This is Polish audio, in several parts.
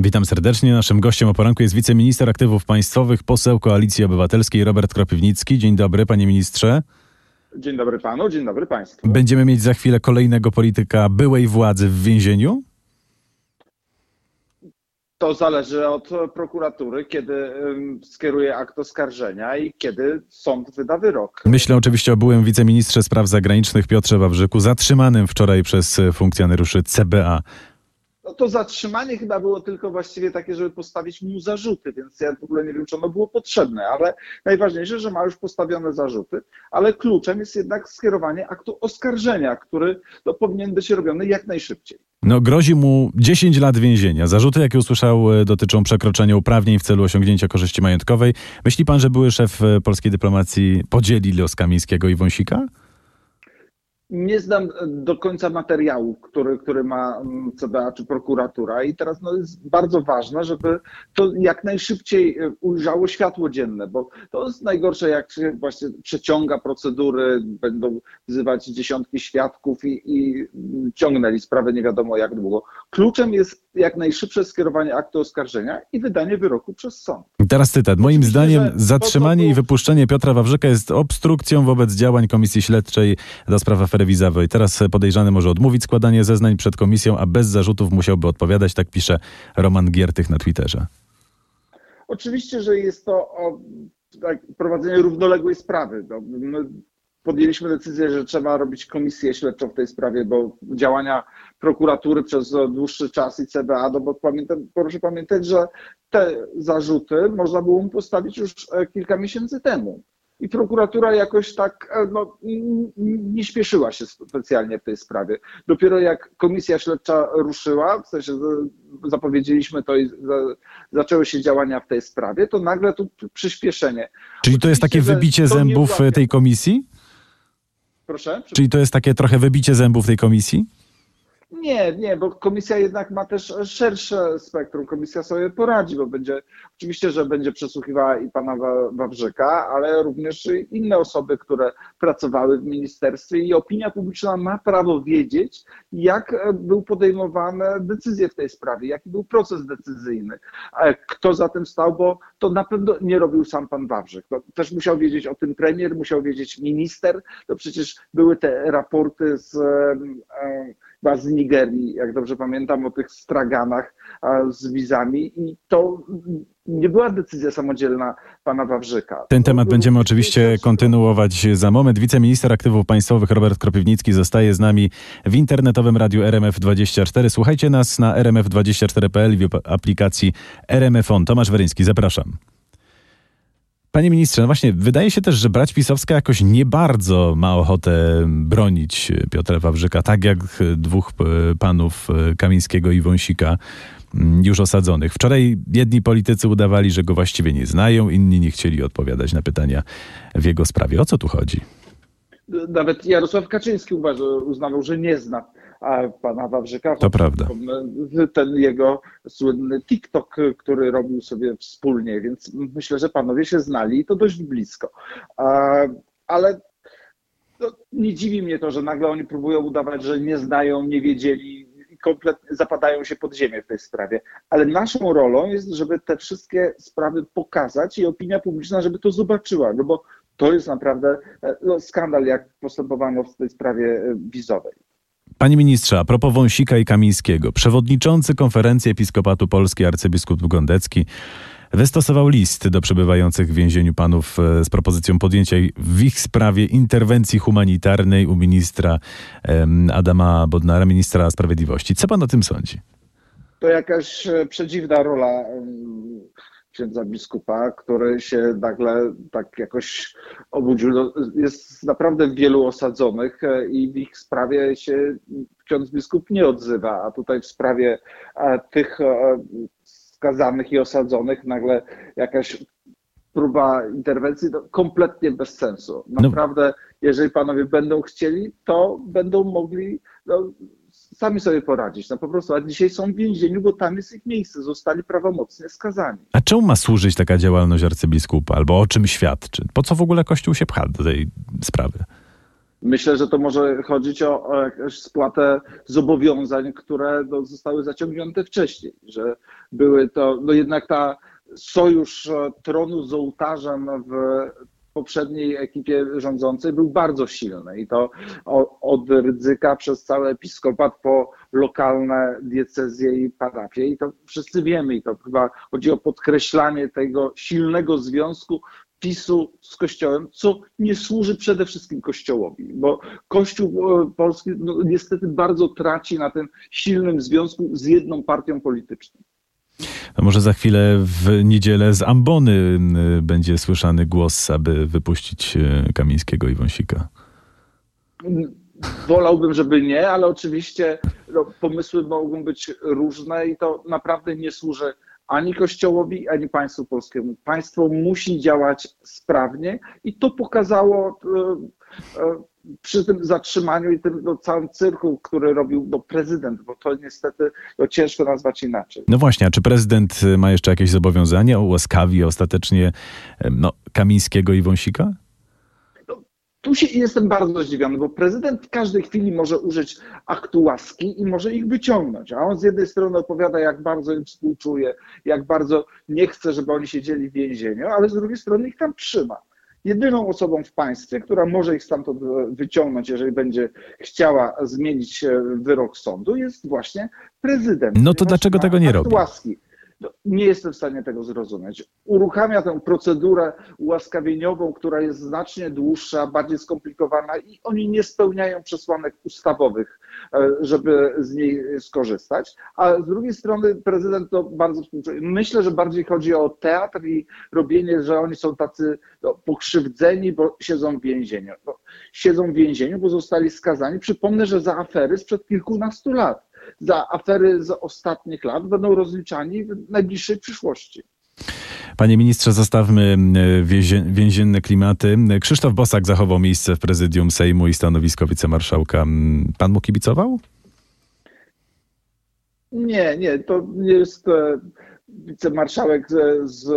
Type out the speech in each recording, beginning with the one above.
Witam serdecznie. Naszym gościem o poranku jest wiceminister aktywów państwowych, poseł Koalicji Obywatelskiej Robert Kropiwnicki. Dzień dobry, panie ministrze. Dzień dobry panu, dzień dobry państwu. Będziemy mieć za chwilę kolejnego polityka byłej władzy w więzieniu? To zależy od prokuratury, kiedy skieruje akt oskarżenia i kiedy sąd wyda wyrok. Myślę oczywiście o byłym wiceministrze spraw zagranicznych Piotrze Wawrzyku, zatrzymanym wczoraj przez funkcjonariuszy CBA. No to zatrzymanie chyba było tylko właściwie takie, żeby postawić mu zarzuty, więc ja w ogóle nie wiem, czy ono było potrzebne, ale najważniejsze, że ma już postawione zarzuty, ale kluczem jest jednak skierowanie aktu oskarżenia, który no, powinien być robiony jak najszybciej. No, grozi mu 10 lat więzienia. Zarzuty, jakie usłyszał, e, dotyczą przekroczenia uprawnień w celu osiągnięcia korzyści majątkowej. Myśli pan, że były szef e, polskiej dyplomacji podzieli los Kamińskiego i Wąsika? Nie znam do końca materiału, który, który ma mm, CBA czy prokuratura i teraz no, jest bardzo ważne, żeby to jak najszybciej e, ujrzało światło dzienne, bo to jest najgorsze, jak się właśnie przeciąga procedury, będą wzywać dziesiątki świadków i, i ciągnęli sprawę nie wiadomo jak długo. Kluczem jest jak najszybsze skierowanie aktu oskarżenia i wydanie wyroku przez sąd. Teraz cytat. Moim Oczywiście, zdaniem zatrzymanie i wypuszczenie Piotra Wawrzyka jest obstrukcją wobec działań Komisji Śledczej do spraw afery wizowej. Teraz podejrzany może odmówić składania zeznań przed komisją, a bez zarzutów musiałby odpowiadać, tak pisze Roman Giertych na Twitterze. Oczywiście, że jest to o, tak, prowadzenie równoległej sprawy. No, my podjęliśmy decyzję, że trzeba robić komisję śledczą w tej sprawie, bo działania prokuratury przez dłuższy czas i CBA, no bo pamięta, proszę pamiętać, że te zarzuty można było mu postawić już e, kilka miesięcy temu. I prokuratura jakoś tak e, no, nie śpieszyła się specjalnie w tej sprawie. Dopiero jak komisja śledcza ruszyła, w sensie zapowiedzieliśmy to i za- zaczęły się działania w tej sprawie, to nagle tu przyspieszenie. Czyli to jest takie wybicie zębów ułatwia. tej komisji? Proszę? Czyli to jest takie trochę wybicie zębów tej komisji? Nie, nie, bo komisja jednak ma też szersze spektrum. Komisja sobie poradzi, bo będzie, oczywiście, że będzie przesłuchiwała i pana Wa- Wawrzyka, ale również inne osoby, które pracowały w ministerstwie i opinia publiczna ma prawo wiedzieć, jak był podejmowane decyzje w tej sprawie, jaki był proces decyzyjny, kto za tym stał, bo to na pewno nie robił sam pan Wawrzyk. No, też musiał wiedzieć o tym premier, musiał wiedzieć minister, to przecież były te raporty z, chyba z Nigerii, jak dobrze pamiętam, o tych straganach z wizami i to nie była decyzja samodzielna pana Wawrzyka. Ten temat będziemy oczywiście kontynuować za moment. Wiceminister aktywów państwowych Robert Kropiwnicki zostaje z nami w internetowym radiu RMF24. Słuchajcie nas na rmf24.pl i w aplikacji RMF On. Tomasz Weryński, zapraszam. Panie ministrze, no właśnie, wydaje się też, że brać pisowska jakoś nie bardzo ma ochotę bronić Piotra Wawrzyka, tak jak dwóch e, panów e, Kamińskiego i Wąsika mm, już osadzonych. Wczoraj jedni politycy udawali, że go właściwie nie znają, inni nie chcieli odpowiadać na pytania w jego sprawie. O co tu chodzi? Nawet Jarosław Kaczyński uważa, uznawał, że nie zna pana Wawrzyka. To prawda. Ten jego słynny TikTok, który robił sobie wspólnie, więc myślę, że panowie się znali i to dość blisko. Ale no, nie dziwi mnie to, że nagle oni próbują udawać, że nie znają, nie wiedzieli i kompletnie zapadają się pod ziemię w tej sprawie. Ale naszą rolą jest, żeby te wszystkie sprawy pokazać i opinia publiczna, żeby to zobaczyła, no bo to jest naprawdę e, no, skandal, jak postępowano w tej sprawie e, wizowej. Panie ministrze, a propos Wąsika i Kamińskiego, przewodniczący konferencji Episkopatu Polski arcybiskup Gondecki wystosował list do przebywających w więzieniu panów e, z propozycją podjęcia w ich sprawie interwencji humanitarnej u ministra Adama Bodnara, ministra sprawiedliwości. Co pan o tym sądzi? To jakaś e, przedziwna rola księdza biskupa, który się nagle tak jakoś obudził. No, Jest naprawdę wielu osadzonych e, i w ich sprawie się ksiądz biskup nie odzywa, a tutaj w sprawie e, tych e, skazanych i osadzonych nagle jakaś próba interwencji no, kompletnie bez sensu. Naprawdę, jeżeli panowie będą chcieli, to będą mogli no, sami sobie poradzić. No po prostu, a dzisiaj są w więzieniu, bo tam jest ich miejsce, zostali prawomocnie skazani. A czemu ma służyć taka działalność arcybiskupa? Albo o czym świadczy? Po co w ogóle Kościół się pcha do tej sprawy? Myślę, że to może chodzić o, o jakąś spłatę zobowiązań, które no, zostały zaciągnięte wcześniej, że były to, no jednak ta sojusz e, tronu z ołtarzem w poprzedniej ekipie rządzącej był bardzo silny i to od Rydzyka przez cały episkopat po lokalne diecezje i parafie i to wszyscy wiemy i to chyba chodzi o podkreślanie tego silnego związku PiSu z Kościołem, co nie służy przede wszystkim Kościołowi, bo Kościół e, polski no, niestety bardzo traci na tym silnym związku z jedną partią polityczną. A może za chwilę w niedzielę z ambony będzie słyszany głos, aby wypuścić e, Kamińskiego i Wąsika? Wolałbym, żeby nie, ale oczywiście no, pomysły mogą być różne i to naprawdę nie służy ani Kościołowi, ani państwu polskiemu. Państwo musi działać sprawnie i to pokazało e, e, przy tym zatrzymaniu i tym no, całym cyrku, który robił no, prezydent, bo to niestety no, ciężko nazwać inaczej. No właśnie, a czy prezydent ma jeszcze jakieś zobowiązania? Ułaskawi ostatecznie no, Kamińskiego i Wąsika? Tu się jestem bardzo zdziwiony, bo prezydent w każdej chwili może użyć aktu łaski i może ich wyciągnąć. A on z jednej strony opowiada, jak bardzo im współczuje, jak bardzo nie chce, żeby oni siedzieli w więzieniu, ale z drugiej strony ich tam trzyma. Jedyną osobą w państwie, która może ich stamtąd wyciągnąć, jeżeli będzie chciała zmienić e, wyrok sądu, jest właśnie prezydent. No to dlaczego tego nie robi? Łaski. No, nie jestem w stanie tego zrozumieć. Uruchamia tę procedurę ułaskawieniową, która jest znacznie dłuższa, bardziej skomplikowana i oni nie spełniają przesłanek ustawowych, e, żeby z niej skorzystać. A z drugiej strony prezydent to bardzo współczuje. Myślę, że bardziej chodzi o teatr i robienie, że oni są tacy no, pokrzywdzeni, bo siedzą w więzieniu. No, siedzą w więzieniu, bo zostali skazani. Przypomnę, że za afery sprzed kilkunastu lat za afery z ostatnich lat będą rozliczani w najbliższej przyszłości. Panie ministrze, zostawmy e, więzienne klimaty. Krzysztof Bosak zachował miejsce w prezydium Sejmu i stanowisko wicemarszałka. Pan mu kibicował? Nie, nie, to nie jest e, wicemarszałek z, z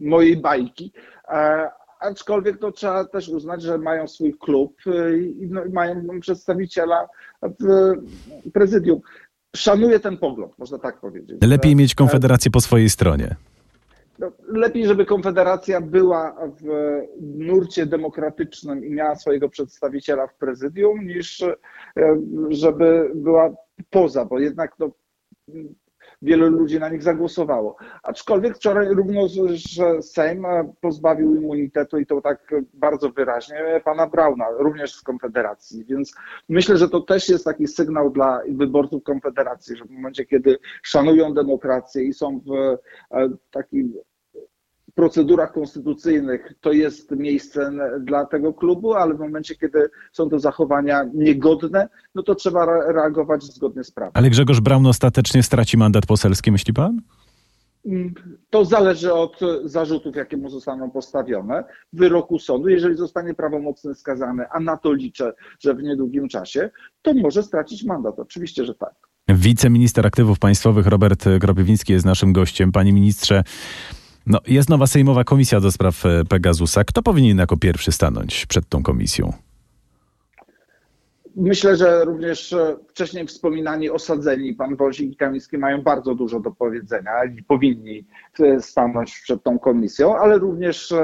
mojej bajki. E, aczkolwiek to trzeba też uznać, że mają swój klub i no, mają przedstawiciela w prezydium. Szanuję ten pogląd, można tak powiedzieć. Lepiej mieć Konfederację po swojej stronie. No, lepiej, żeby Konfederacja była w nurcie demokratycznym i miała swojego przedstawiciela w prezydium, niż e, żeby była poza, bo jednak no, wielu ludzi na nich zagłosowało. Aczkolwiek wczoraj również Sejm pozbawił immunitetu i to tak bardzo wyraźnie pana Brauna, również z Konfederacji, więc myślę, że to też jest taki sygnał dla wyborców Konfederacji, że w momencie, kiedy szanują demokrację i są w e, takim procedurach konstytucyjnych to jest miejsce dla tego klubu, ale w momencie, kiedy są to zachowania niegodne, no to trzeba reagować zgodnie z prawem. Ale Grzegorz Braun ostatecznie straci mandat poselski, myśli pan? Mm, to zależy od zarzutów, jakie mu zostaną postawione, wyroku sądu. Jeżeli zostanie prawomocny skazany, a na to liczę, że w niedługim czasie, to może stracić mandat. Oczywiście, że tak. Wiceminister Aktywów Państwowych Robert Kropiwnicki jest naszym gościem. Panie ministrze, no, jest nowa sejmowa komisja do spraw e, Pegasusa. Kto powinien jako pierwszy stanąć przed tą komisją? Myślę, że również e, wcześniej wspominani osadzeni, pan Wozik i Kamiński, mają bardzo dużo do powiedzenia i powinni e, stanąć przed tą komisją, ale również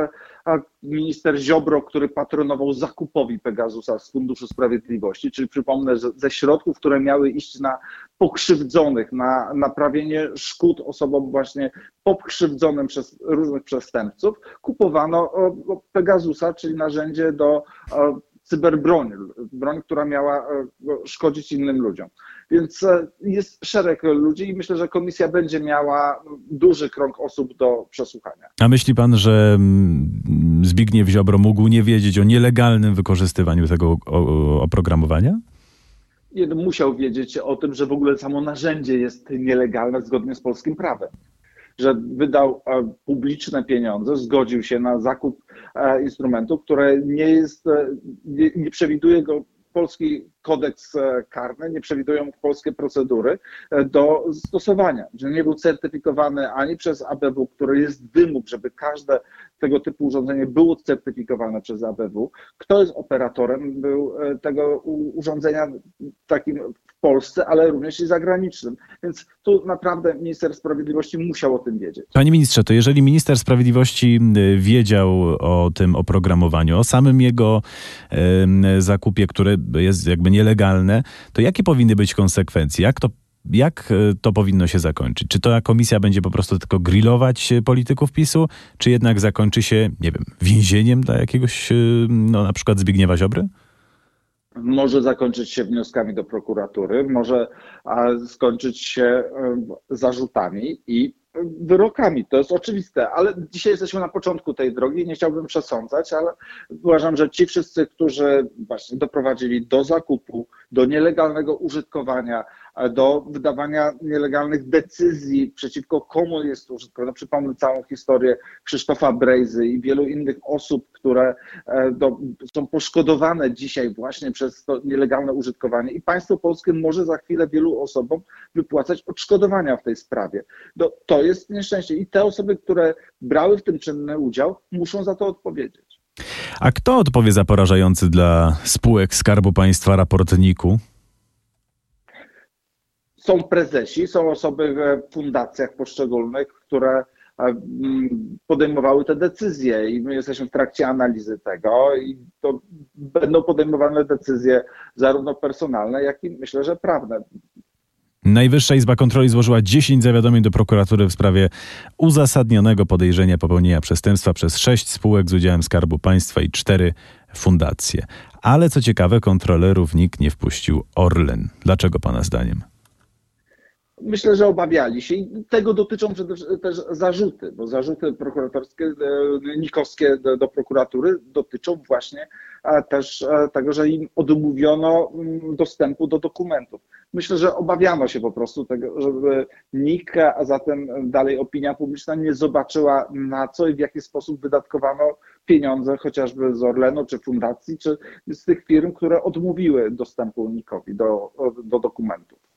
minister Ziobro, który patronował zakupowi Pegasusa z Funduszu Sprawiedliwości, czyli przypomnę, ze środków, które miały iść na pokrzywdzonych, na naprawienie szkód osobom właśnie pokrzywdzonym przez różnych przestępców, kupowano Pegasusa, czyli narzędzie do cyberbroń, broń, która miała szkodzić innym ludziom. Więc e, jest szereg ludzi i myślę, że komisja będzie miała duży krąg osób do przesłuchania. A myśli pan, że mm, Zbigniew Ziobro mógł nie wiedzieć o nielegalnym wykorzystywaniu tego oprogramowania? Nie, no musiał wiedzieć o tym, że w ogóle samo narzędzie jest nielegalne zgodnie z polskim prawem że wydał e, publiczne pieniądze, zgodził się na zakup e, instrumentu, które nie jest, nie, nie przewiduje go polski kodeks karny, nie przewidują polskie procedury do stosowania, że nie był certyfikowany ani przez ABW, który jest wymóg, żeby każde tego typu urządzenie było certyfikowane przez ABW. Kto jest operatorem był tego urządzenia takim w Polsce, ale również i zagranicznym. Więc tu naprawdę minister sprawiedliwości musiał o tym wiedzieć. Panie ministrze, to jeżeli minister sprawiedliwości wiedział o tym oprogramowaniu, o samym jego zakupie, które jest jakby nielegalne, to jakie powinny być konsekwencje? Jak to jak e, to powinno się zakończyć? Czy to komisja będzie po prostu tylko grillować polityków PiSu, czy jednak zakończy się, nie wiem, więzieniem dla jakiegoś, e, no na przykład Zbigniewa Ziobry? może zakończyć się wnioskami do prokuratury, może skończyć się e, zarzutami i wyrokami. To jest oczywiste, ale dzisiaj jesteśmy na początku tej drogi. Nie chciałbym przesądzać, ale uważam, że ci wszyscy, którzy właśnie doprowadzili do zakupu, do nielegalnego użytkowania, do wydawania nielegalnych decyzji przeciwko komu jest to. No, przypomnę całą historię Krzysztofa Brejzy i wielu innych osób, które e, do, są poszkodowane dzisiaj właśnie przez to nielegalne użytkowanie i państwo polskie może za chwilę wielu osobom wypłacać odszkodowania w tej sprawie. Do, to jest nieszczęście i te osoby, które brały w tym czynny udział, muszą za to odpowiedzieć. A kto odpowie za porażający dla spółek Skarbu Państwa raport NIK-u? Są prezesi, są osoby w fundacjach poszczególnych, które mm, podejmowały te decyzje i my jesteśmy w trakcie analizy tego i to będą podejmowane decyzje zarówno personalne, jak i myślę, że prawne. Najwyższa Izba Kontroli złożyła 10 zawiadomień do prokuratury w sprawie uzasadnionego podejrzenia popełnienia przestępstwa przez 6 spółek z udziałem Skarbu Państwa i 4 fundacje. Ale co ciekawe, kontrolerów nikt nie wpuścił Orlen. Dlaczego Pana zdaniem? Myślę, że obawiali się i tego dotyczą też zarzuty, bo zarzuty prokuratorskie, e, nikowskie do, prokuratury dotyczą właśnie też e, tego, że im odmówiono mm, dostępu do dokumentów. Myślę, że obawiano się po prostu tego, żeby NIK, a zatem dalej opinia publiczna nie zobaczyła na co i w jaki sposób wydatkowano pieniądze chociażby z Orlenu, czy fundacji, czy z tych firm, które odmówiły dostępu NIK-owi do, do dokumentów.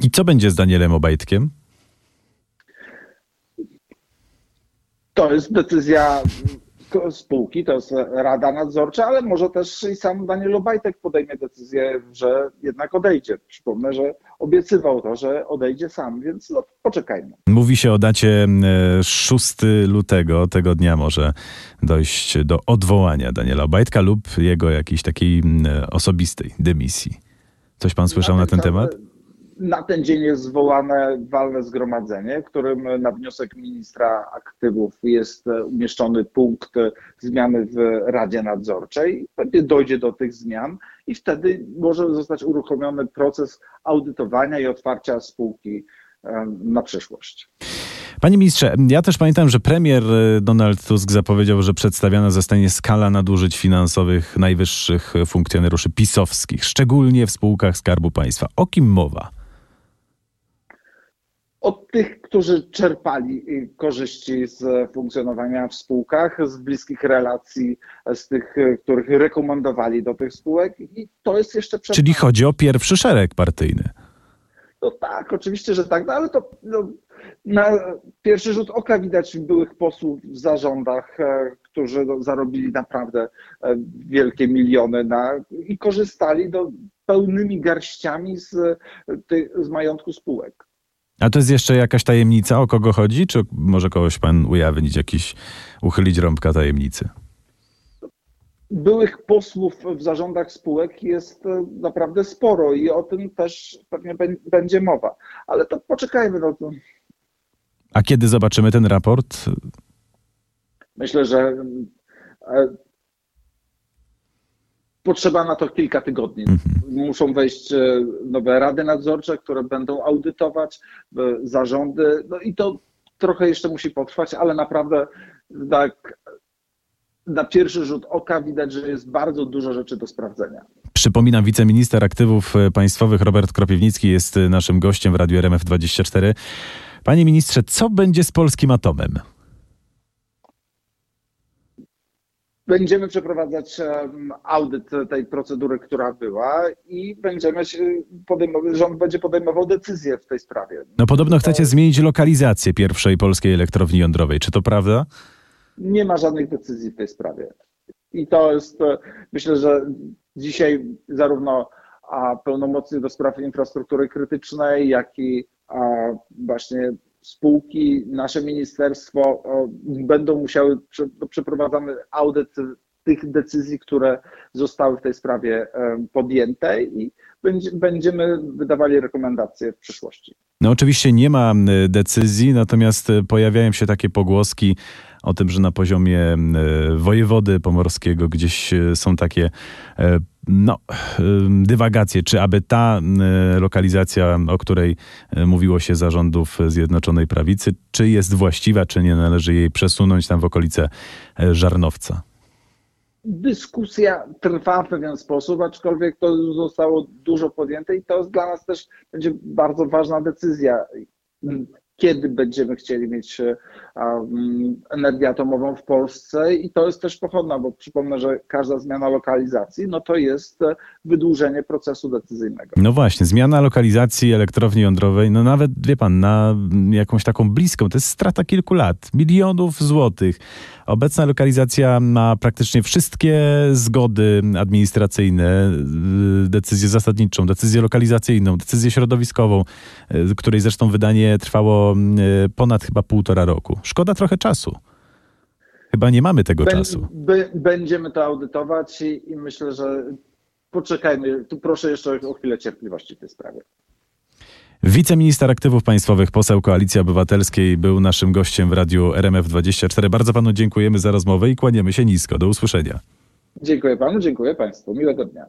I co będzie z Danielem Obajtkiem? To jest decyzja spółki, to jest rada nadzorcza, ale może też i sam Daniel Obajtek podejmie decyzję, że jednak odejdzie. Przypomnę, że obiecywał to, że odejdzie sam, więc no, poczekajmy. Mówi się o dacie 6 lutego, tego dnia może dojść do odwołania Daniela Obajtka lub jego jakiejś takiej osobistej dymisji. Coś pan słyszał na ten temat? Na ten dzień jest zwołane walne zgromadzenie, którym na wniosek ministra aktywów jest umieszczony punkt zmiany w Radzie Nadzorczej. Pewnie dojdzie do tych zmian i wtedy może zostać uruchomiony proces audytowania i otwarcia spółki na przyszłość. Panie ministrze, ja też pamiętam, że premier e, Donald Tusk zapowiedział, że przedstawiona zostanie skala nadużyć finansowych najwyższych funkcjonariuszy pisowskich, szczególnie w spółkach Skarbu Państwa. O kim mowa? Od tych, którzy czerpali y, korzyści z funkcjonowania w spółkach, z bliskich relacji, z tych, y, których rekomendowali do tych spółek i to jest jeszcze przed... Czyli chodzi o pierwszy szereg partyjny. No tak, oczywiście, że tak, no ale to no, na pierwszy rzut oka widać byłych posłów w zarządach, e, którzy no, zarobili naprawdę e, wielkie miliony na, i korzystali do, pełnymi garściami z, z majątku spółek. A to jest jeszcze jakaś tajemnica, o kogo chodzi? Czy może kogoś pan ujawnić, jakiś, uchylić rąbka tajemnicy? Byłych posłów w zarządach spółek jest e, naprawdę sporo i o tym też pewnie będzie mowa. Ale to poczekajmy. No to... A kiedy zobaczymy ten raport? Myślę, że e, potrzeba na to kilka tygodni. Mhm. Muszą wejść e, nowe rady nadzorcze, które będą audytować e, zarządy, no i to trochę jeszcze musi potrwać, ale naprawdę tak na pierwszy rzut oka widać, że jest bardzo dużo rzeczy do sprawdzenia. Przypominam, wiceminister aktywów e, państwowych Robert Kropiwnicki jest naszym gościem w Radiu RMF24. Panie ministrze, co będzie z polskim atomem? Będziemy przeprowadzać audyt tej procedury, która była i będziemy się podejmować, rząd będzie podejmował decyzje w tej sprawie. No podobno chcecie zmienić lokalizację pierwszej polskiej elektrowni jądrowej. Czy to prawda? Nie ma żadnych decyzji w tej sprawie. I to jest, e, myślę, że dzisiaj zarówno a, pełnomocnik do spraw infrastruktury krytycznej, jak i właśnie spółki, nasze ministerstwo będą musiały, no, przeprowadzamy audyt tych decyzji, które zostały w tej sprawie podjęte i będzie, będziemy wydawali rekomendacje w przyszłości. No oczywiście nie ma decyzji, natomiast e, pojawiają się takie pogłoski o tym, że na poziomie e, wojewody pomorskiego gdzieś e, są takie no, dywagacje, czy aby ta m, lokalizacja, o której e, mówiło się zarządów Zjednoczonej Prawicy, czy jest właściwa, czy nie należy jej przesunąć tam w okolice e, Żarnowca. dyskusja trwa w pewien sposób, aczkolwiek to zostało dużo podjęte i to dla nas też będzie bardzo ważna decyzja, kiedy będziemy chcieli mieć e, energię atomową w Polsce i to jest też pochodna, bo przypomnę, że każda zmiana lokalizacji, no to jest e, wydłużenie procesu decyzyjnego. No właśnie, zmiana lokalizacji elektrowni jądrowej, no nawet, wie pan, na jakąś taką bliską, to jest strata kilku lat, milionów złotych. Obecna lokalizacja ma praktycznie wszystkie zgody administracyjne, decyzję zasadniczą, decyzję lokalizacyjną, decyzję środowiskową, y, której zresztą wydanie trwało y, ponad chyba półtora roku. Szkoda trochę czasu. Chyba nie mamy tego Bę- czasu. By, będziemy to audytować i, i myślę, że poczekajmy, tu proszę jeszcze o chwilę cierpliwości w tej sprawie. Wiceminister Aktywów Państwowych, poseł Koalicji Obywatelskiej był naszym gościem w radiu RMF24. Bardzo panu dziękujemy za rozmowę i kłaniamy się nisko. Do usłyszenia. Dziękuję panu, dziękuję państwu. Miłego dnia.